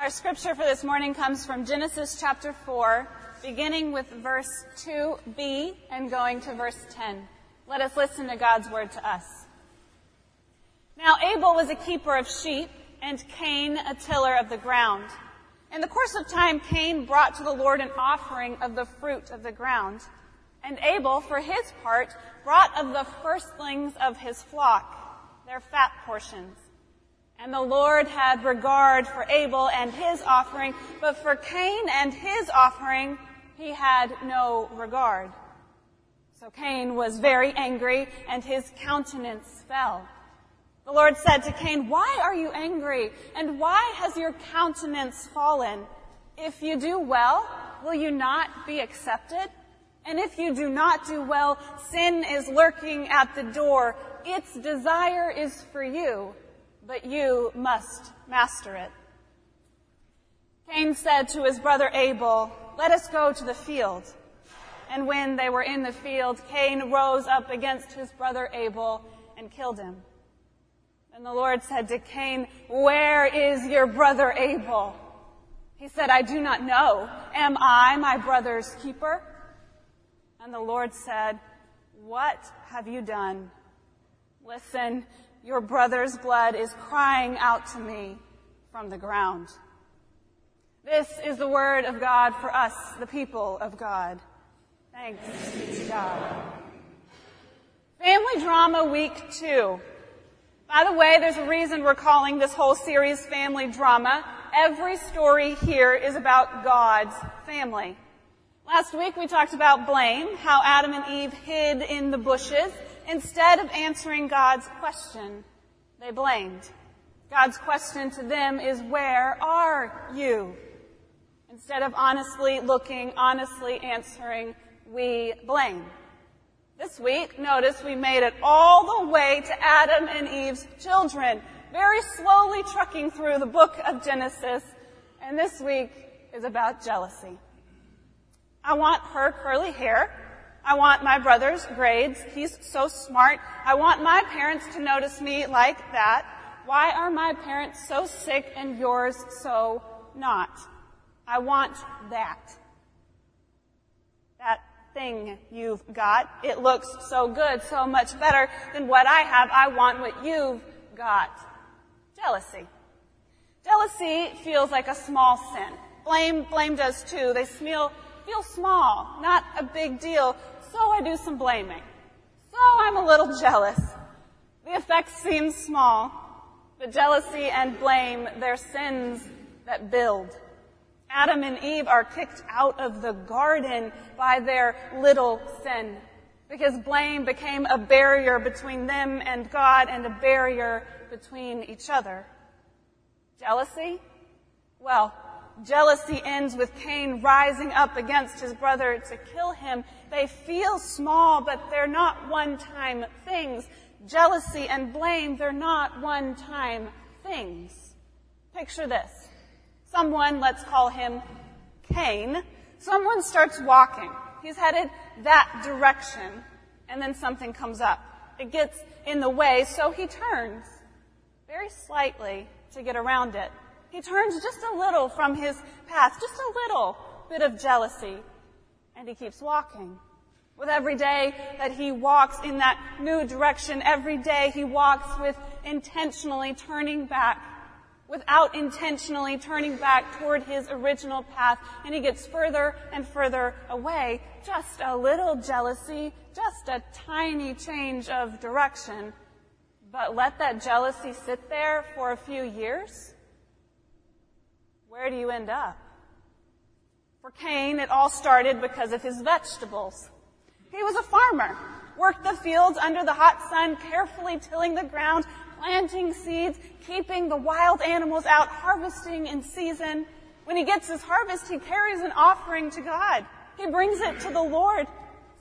Our scripture for this morning comes from Genesis chapter 4, beginning with verse 2b and going to verse 10. Let us listen to God's word to us. Now Abel was a keeper of sheep, and Cain a tiller of the ground. In the course of time, Cain brought to the Lord an offering of the fruit of the ground. And Abel, for his part, brought of the firstlings of his flock, their fat portions. And the Lord had regard for Abel and his offering, but for Cain and his offering, he had no regard. So Cain was very angry, and his countenance fell. The Lord said to Cain, Why are you angry? And why has your countenance fallen? If you do well, will you not be accepted? And if you do not do well, sin is lurking at the door. Its desire is for you but you must master it. Cain said to his brother Abel, let us go to the field. And when they were in the field, Cain rose up against his brother Abel and killed him. And the Lord said to Cain, where is your brother Abel? He said, I do not know. Am I my brother's keeper? And the Lord said, what have you done? Listen, your brother's blood is crying out to me from the ground. This is the word of God for us, the people of God. Thanks be to God. Family Drama Week 2. By the way, there's a reason we're calling this whole series Family Drama. Every story here is about God's family. Last week we talked about blame, how Adam and Eve hid in the bushes Instead of answering God's question, they blamed. God's question to them is, where are you? Instead of honestly looking, honestly answering, we blame. This week, notice we made it all the way to Adam and Eve's children, very slowly trucking through the book of Genesis, and this week is about jealousy. I want her curly hair I want my brother's grades. He's so smart. I want my parents to notice me like that. Why are my parents so sick and yours so not? I want that. That thing you've got. It looks so good, so much better than what I have. I want what you've got. Jealousy. Jealousy feels like a small sin. Blame, blame does too. They feel, feel small, not a big deal. So I do some blaming. So I'm a little jealous. The effect seems small, but jealousy and blame, they're sins that build. Adam and Eve are kicked out of the garden by their little sin because blame became a barrier between them and God and a barrier between each other. Jealousy? Well, Jealousy ends with Cain rising up against his brother to kill him. They feel small, but they're not one-time things. Jealousy and blame, they're not one-time things. Picture this. Someone, let's call him Cain, someone starts walking. He's headed that direction, and then something comes up. It gets in the way, so he turns very slightly to get around it. He turns just a little from his path, just a little bit of jealousy, and he keeps walking. With every day that he walks in that new direction, every day he walks with intentionally turning back, without intentionally turning back toward his original path, and he gets further and further away. Just a little jealousy, just a tiny change of direction. But let that jealousy sit there for a few years, where do you end up? For Cain, it all started because of his vegetables. He was a farmer, worked the fields under the hot sun, carefully tilling the ground, planting seeds, keeping the wild animals out, harvesting in season. When he gets his harvest, he carries an offering to God. He brings it to the Lord.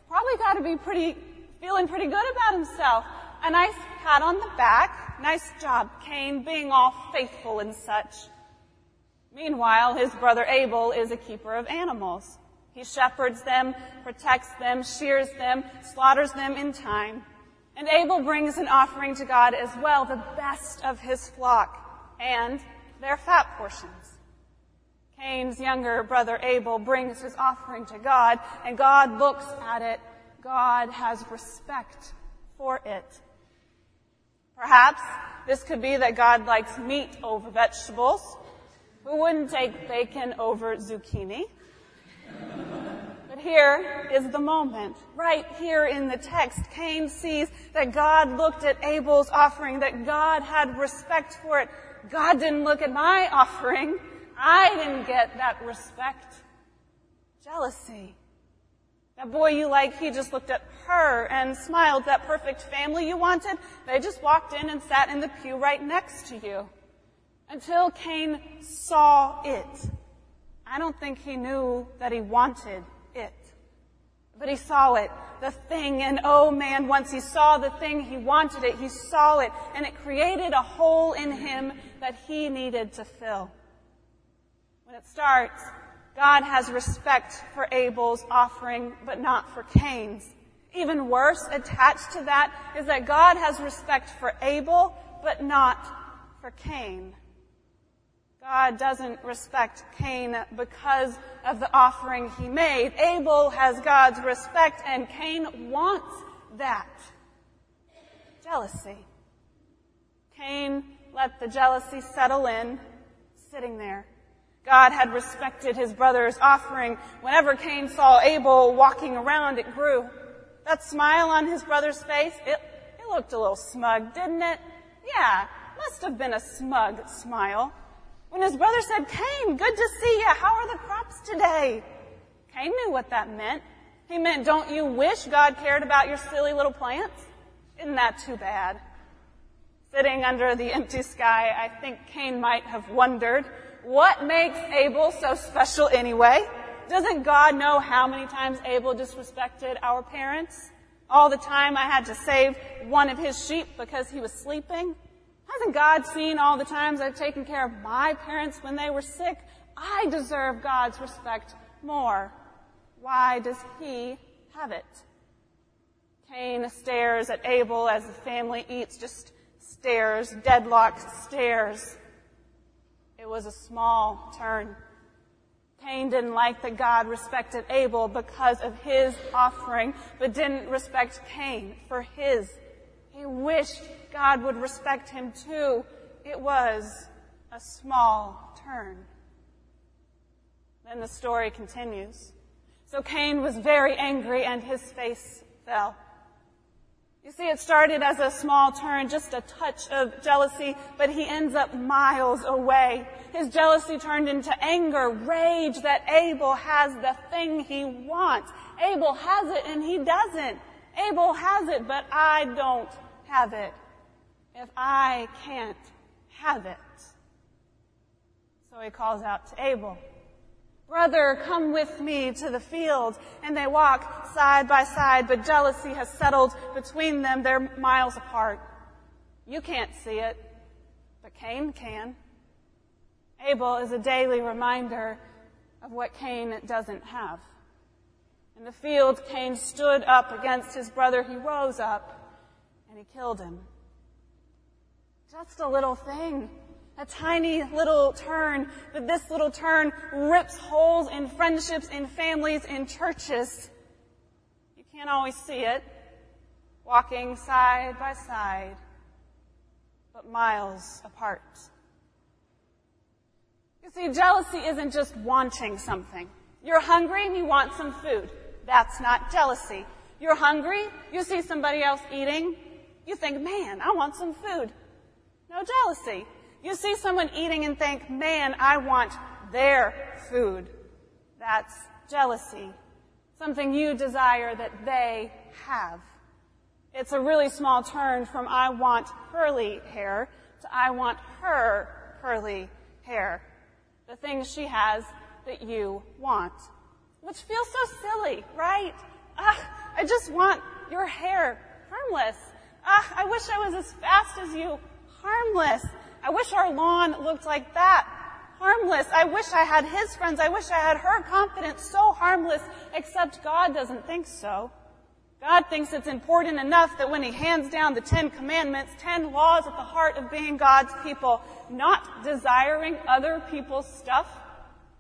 Probably got to be pretty, feeling pretty good about himself. A nice pat on the back. Nice job, Cain, being all faithful and such. Meanwhile, his brother Abel is a keeper of animals. He shepherds them, protects them, shears them, slaughters them in time. And Abel brings an offering to God as well, the best of his flock and their fat portions. Cain's younger brother Abel brings his offering to God, and God looks at it. God has respect for it. Perhaps this could be that God likes meat over vegetables. Who wouldn't take bacon over zucchini? But here is the moment. Right here in the text, Cain sees that God looked at Abel's offering, that God had respect for it. God didn't look at my offering. I didn't get that respect. Jealousy. That boy you like, he just looked at her and smiled. That perfect family you wanted, they just walked in and sat in the pew right next to you. Until Cain saw it. I don't think he knew that he wanted it. But he saw it, the thing, and oh man, once he saw the thing, he wanted it, he saw it, and it created a hole in him that he needed to fill. When it starts, God has respect for Abel's offering, but not for Cain's. Even worse, attached to that, is that God has respect for Abel, but not for Cain. God doesn't respect Cain because of the offering he made. Abel has God's respect and Cain wants that. Jealousy. Cain let the jealousy settle in, sitting there. God had respected his brother's offering. Whenever Cain saw Abel walking around, it grew. That smile on his brother's face, it, it looked a little smug, didn't it? Yeah, must have been a smug smile. When his brother said, Cain, good to see you. How are the crops today? Cain knew what that meant. He meant, don't you wish God cared about your silly little plants? Isn't that too bad? Sitting under the empty sky, I think Cain might have wondered, what makes Abel so special anyway? Doesn't God know how many times Abel disrespected our parents? All the time I had to save one of his sheep because he was sleeping? Hasn't God seen all the times I've taken care of my parents when they were sick? I deserve God's respect more. Why does he have it? Cain stares at Abel as the family eats, just stares, deadlocked stares. It was a small turn. Cain didn't like that God respected Abel because of his offering, but didn't respect Cain for his. He wished God would respect him too. It was a small turn. Then the story continues. So Cain was very angry and his face fell. You see, it started as a small turn, just a touch of jealousy, but he ends up miles away. His jealousy turned into anger, rage that Abel has the thing he wants. Abel has it and he doesn't. Abel has it, but I don't have it. If I can't have it. So he calls out to Abel. Brother, come with me to the field. And they walk side by side, but jealousy has settled between them. They're miles apart. You can't see it, but Cain can. Abel is a daily reminder of what Cain doesn't have. In the field, Cain stood up against his brother. He rose up he killed him. Just a little thing a tiny little turn, but this little turn rips holes in friendships, in families, in churches. You can't always see it, walking side by side, but miles apart. You see, jealousy isn't just wanting something. You're hungry and you want some food. That's not jealousy. You're hungry, you see somebody else eating, you think, man, I want some food. No jealousy. You see someone eating and think, man, I want their food. That's jealousy. Something you desire that they have. It's a really small turn from I want curly hair to I want her curly hair. The thing she has that you want. Which feels so silly, right? Ah, I just want your hair. Harmless. Ah, I wish I was as fast as you. Harmless. I wish our lawn looked like that. Harmless. I wish I had his friends. I wish I had her confidence. So harmless. Except God doesn't think so. God thinks it's important enough that when He hands down the Ten Commandments, ten laws at the heart of being God's people, not desiring other people's stuff,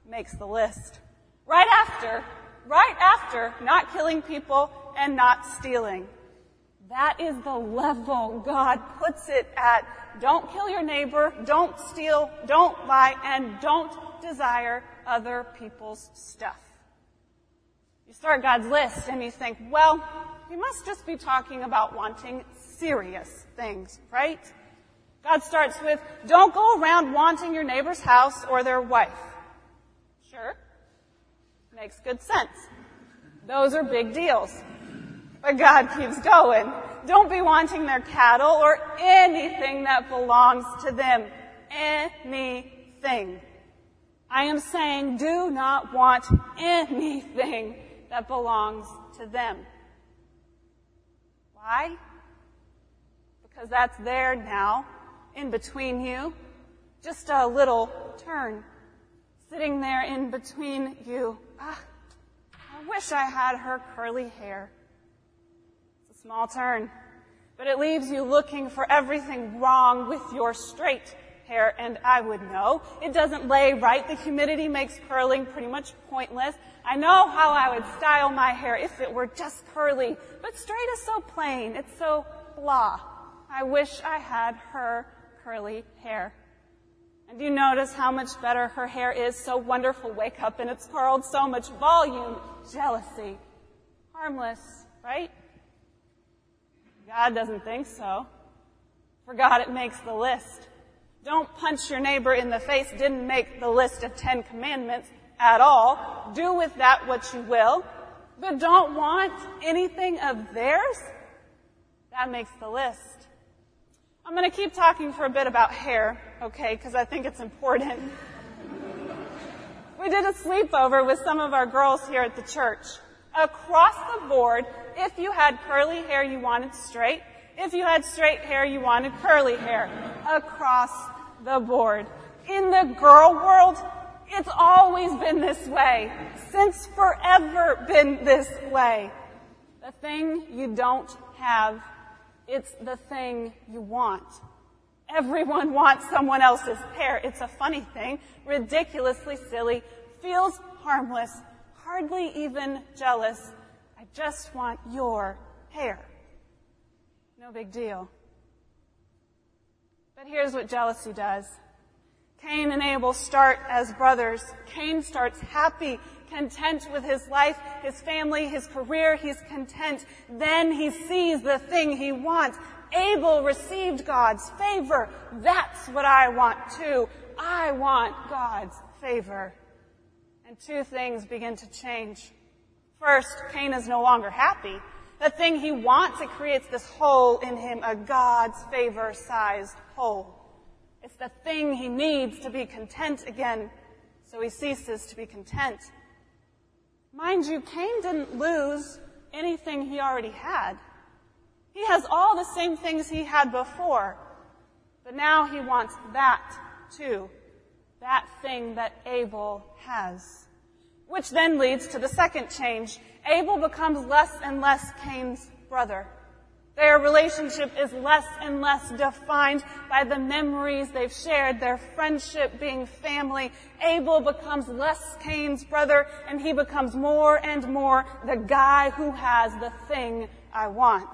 makes the list. Right after, right after not killing people and not stealing. That is the level God puts it at. Don't kill your neighbor, don't steal, don't lie, and don't desire other people's stuff. You start God's list and you think, well, he must just be talking about wanting serious things, right? God starts with, don't go around wanting your neighbor's house or their wife. Sure. Makes good sense. Those are big deals. But God keeps going. Don't be wanting their cattle or anything that belongs to them. Anything. I am saying do not want anything that belongs to them. Why? Because that's there now, in between you. Just a little turn. Sitting there in between you. Ah, I wish I had her curly hair. Small turn. But it leaves you looking for everything wrong with your straight hair, and I would know. It doesn't lay right. The humidity makes curling pretty much pointless. I know how I would style my hair if it were just curly, but straight is so plain. It's so blah. I wish I had her curly hair. And you notice how much better her hair is? So wonderful. Wake up and it's curled. So much volume. Jealousy. Harmless, right? God doesn't think so. For God, it makes the list. Don't punch your neighbor in the face didn't make the list of Ten Commandments at all. Do with that what you will. But don't want anything of theirs. That makes the list. I'm going to keep talking for a bit about hair, okay, because I think it's important. we did a sleepover with some of our girls here at the church. Across the board, if you had curly hair, you wanted straight. If you had straight hair, you wanted curly hair. Across the board. In the girl world, it's always been this way. Since forever been this way. The thing you don't have, it's the thing you want. Everyone wants someone else's hair. It's a funny thing, ridiculously silly, feels harmless, hardly even jealous. I just want your hair. No big deal. But here's what jealousy does. Cain and Abel start as brothers. Cain starts happy, content with his life, his family, his career. He's content. Then he sees the thing he wants. Abel received God's favor. That's what I want too. I want God's favor. And two things begin to change. First, Cain is no longer happy. The thing he wants, it creates this hole in him, a God's favor sized hole. It's the thing he needs to be content again, so he ceases to be content. Mind you, Cain didn't lose anything he already had. He has all the same things he had before, but now he wants that too. That thing that Abel has. Which then leads to the second change. Abel becomes less and less Cain's brother. Their relationship is less and less defined by the memories they've shared, their friendship being family. Abel becomes less Cain's brother and he becomes more and more the guy who has the thing I want.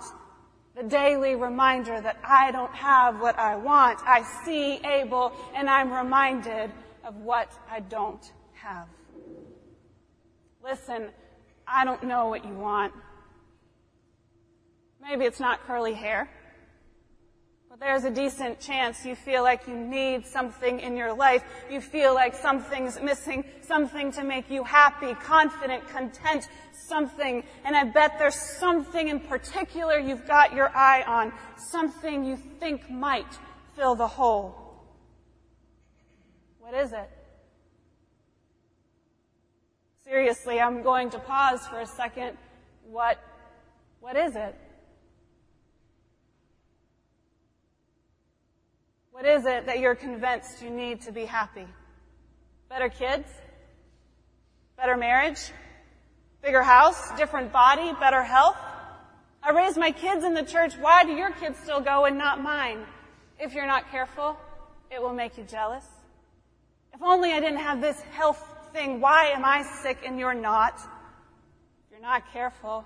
The daily reminder that I don't have what I want. I see Abel and I'm reminded of what I don't have. Listen, I don't know what you want. Maybe it's not curly hair. There's a decent chance you feel like you need something in your life. You feel like something's missing, something to make you happy, confident, content, something. And I bet there's something in particular you've got your eye on, something you think might fill the hole. What is it? Seriously, I'm going to pause for a second. What, what is it? What is it that you're convinced you need to be happy? Better kids? Better marriage? Bigger house? Different body? Better health? I raised my kids in the church. Why do your kids still go and not mine? If you're not careful, it will make you jealous. If only I didn't have this health thing. Why am I sick and you're not? If you're not careful,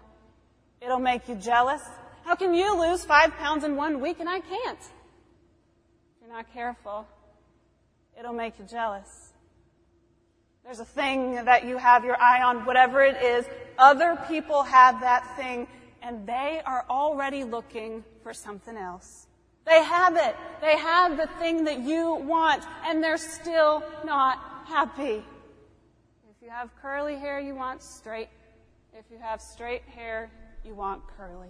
it'll make you jealous. How can you lose five pounds in one week and I can't? You're not careful, it'll make you jealous. There's a thing that you have your eye on, whatever it is. Other people have that thing and they are already looking for something else. They have it. They have the thing that you want and they're still not happy. If you have curly hair, you want straight. If you have straight hair, you want curly.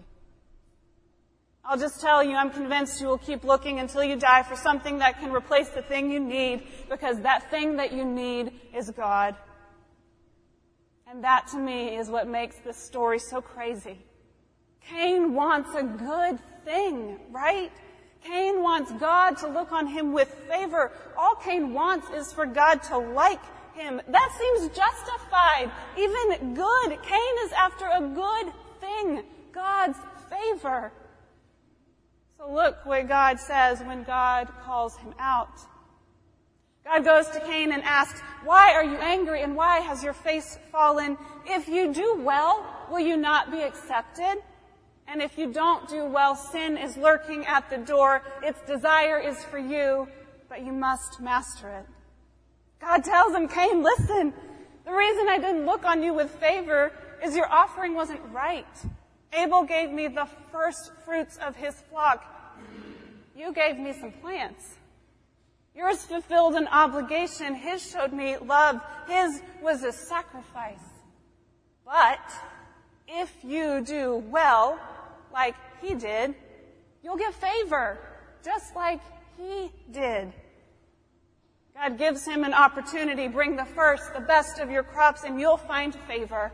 I'll just tell you, I'm convinced you will keep looking until you die for something that can replace the thing you need because that thing that you need is God. And that to me is what makes this story so crazy. Cain wants a good thing, right? Cain wants God to look on him with favor. All Cain wants is for God to like him. That seems justified. Even good. Cain is after a good thing. God's favor. So look what God says when God calls him out. God goes to Cain and asks, why are you angry and why has your face fallen? If you do well, will you not be accepted? And if you don't do well, sin is lurking at the door. Its desire is for you, but you must master it. God tells him, Cain, listen, the reason I didn't look on you with favor is your offering wasn't right. Abel gave me the first fruits of his flock. You gave me some plants. Yours fulfilled an obligation. His showed me love. His was a sacrifice. But if you do well, like he did, you'll get favor, just like he did. God gives him an opportunity. Bring the first, the best of your crops, and you'll find favor.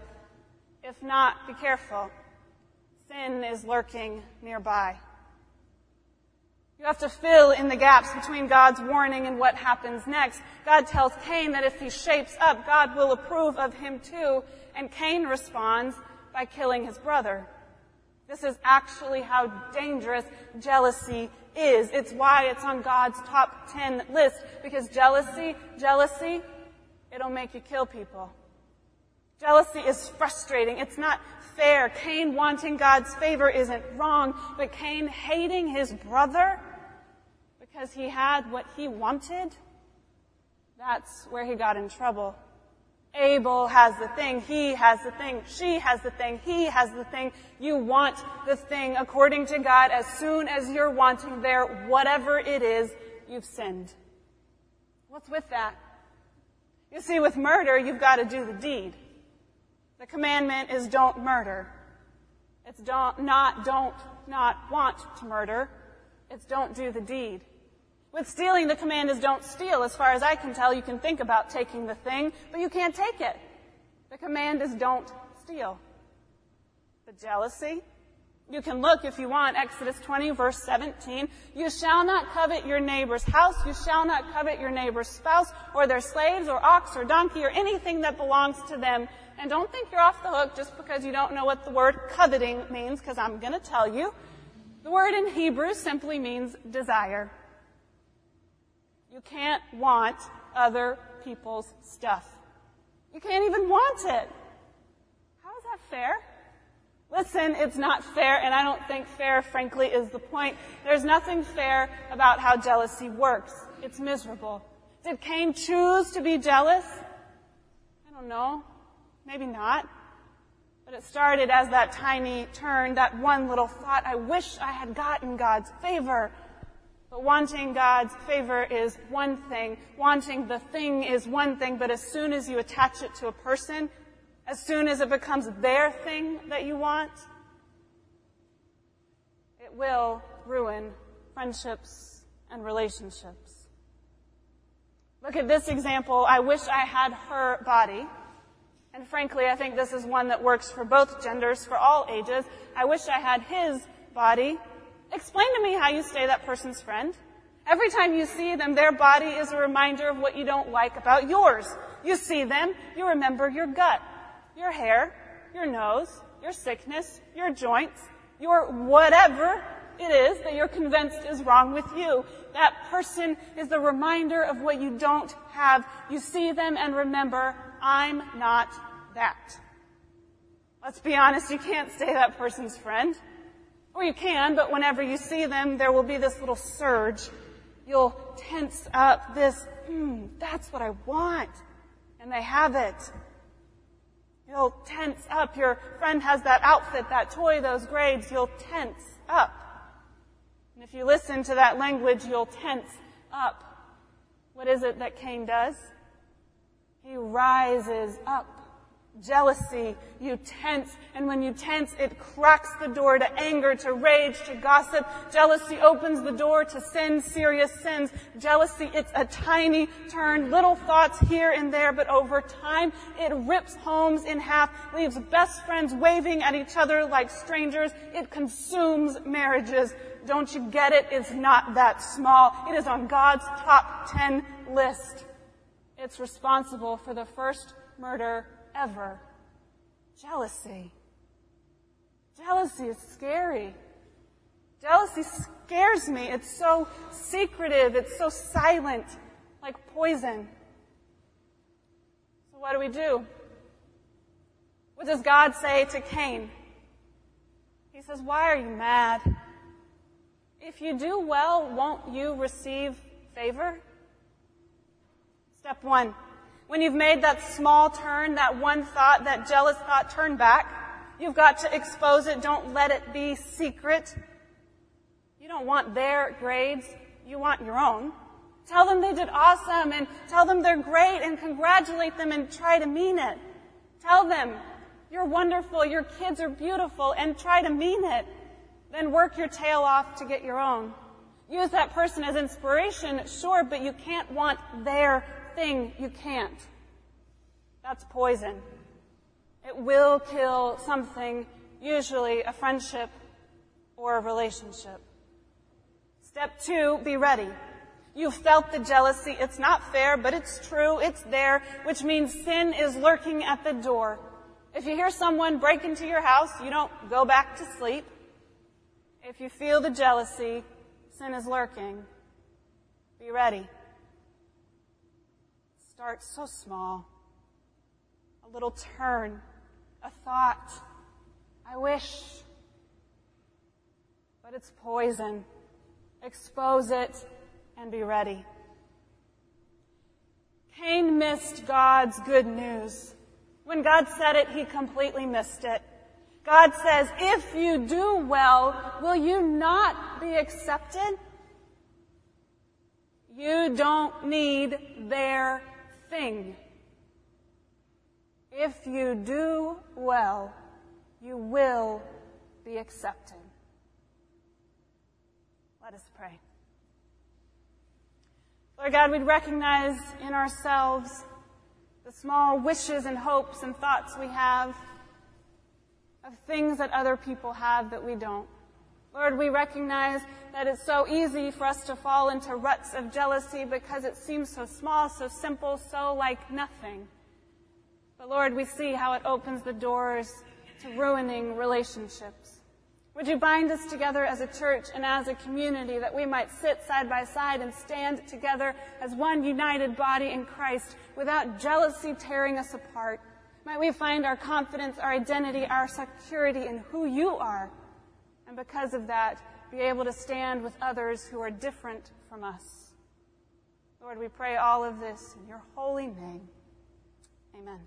If not, be careful. Sin is lurking nearby. You have to fill in the gaps between God's warning and what happens next. God tells Cain that if he shapes up, God will approve of him too, and Cain responds by killing his brother. This is actually how dangerous jealousy is. It's why it's on God's top 10 list. Because jealousy, jealousy, it'll make you kill people. Jealousy is frustrating. It's not fair. Cain wanting God's favor isn't wrong, but Cain hating his brother because he had what he wanted, that's where he got in trouble. Abel has the thing, he has the thing, she has the thing, he has the thing. You want the thing according to God as soon as you're wanting there, whatever it is, you've sinned. What's with that? You see, with murder, you've got to do the deed. The commandment is don't murder. It's don't, not don't not want to murder. It's don't do the deed. With stealing, the command is don't steal. As far as I can tell, you can think about taking the thing, but you can't take it. The command is don't steal. The jealousy, you can look if you want, Exodus 20 verse 17. You shall not covet your neighbor's house. You shall not covet your neighbor's spouse or their slaves or ox or donkey or anything that belongs to them. And don't think you're off the hook just because you don't know what the word coveting means, because I'm going to tell you. The word in Hebrew simply means desire. You can't want other people's stuff. You can't even want it. How is that fair? Listen, it's not fair, and I don't think fair, frankly, is the point. There's nothing fair about how jealousy works. It's miserable. Did Cain choose to be jealous? I don't know. Maybe not. But it started as that tiny turn, that one little thought, I wish I had gotten God's favor. But wanting God's favor is one thing. Wanting the thing is one thing, but as soon as you attach it to a person, as soon as it becomes their thing that you want, it will ruin friendships and relationships. Look at this example. I wish I had her body. And frankly, I think this is one that works for both genders, for all ages. I wish I had his body. Explain to me how you stay that person's friend. Every time you see them, their body is a reminder of what you don't like about yours. You see them, you remember your gut, your hair, your nose, your sickness, your joints, your whatever, it is that you're convinced is wrong with you. That person is the reminder of what you don't have. You see them and remember, I'm not that. Let's be honest, you can't stay that person's friend. Or you can, but whenever you see them, there will be this little surge. You'll tense up this, mm, that's what I want. And they have it. You'll tense up. Your friend has that outfit, that toy, those grades. You'll tense up. And if you listen to that language, you'll tense up. What is it that Cain does? He rises up jealousy, you tense, and when you tense, it cracks the door to anger, to rage, to gossip. Jealousy opens the door to sin, serious sins. Jealousy, it's a tiny turn, little thoughts here and there, but over time, it rips homes in half, leaves best friends waving at each other like strangers. It consumes marriages. Don't you get it? It's not that small. It is on God's top 10 list. It's responsible for the first murder ever. Jealousy. Jealousy is scary. Jealousy scares me. It's so secretive. It's so silent, like poison. So what do we do? What does God say to Cain? He says, why are you mad? If you do well, won't you receive favor? Step one. When you've made that small turn, that one thought, that jealous thought, turn back. You've got to expose it. Don't let it be secret. You don't want their grades. You want your own. Tell them they did awesome and tell them they're great and congratulate them and try to mean it. Tell them you're wonderful, your kids are beautiful and try to mean it. Then work your tail off to get your own. Use that person as inspiration, sure, but you can't want their thing you can't. That's poison. It will kill something, usually a friendship or a relationship. Step two, be ready. You felt the jealousy. It's not fair, but it's true. It's there, which means sin is lurking at the door. If you hear someone break into your house, you don't go back to sleep. If you feel the jealousy, sin is lurking. Be ready. Start so small. A little turn, a thought. I wish. But it's poison. Expose it and be ready. Cain missed God's good news. When God said it, he completely missed it. God says, if you do well, will you not be accepted? You don't need their thing. If you do well, you will be accepted. Let us pray. Lord God, we'd recognize in ourselves the small wishes and hopes and thoughts we have of things that other people have that we don't. Lord, we recognize that it's so easy for us to fall into ruts of jealousy because it seems so small, so simple, so like nothing. But Lord, we see how it opens the doors to ruining relationships. Would you bind us together as a church and as a community that we might sit side by side and stand together as one united body in Christ without jealousy tearing us apart? Might we find our confidence, our identity, our security in who you are and because of that, be able to stand with others who are different from us. Lord, we pray all of this in your holy name. Amen.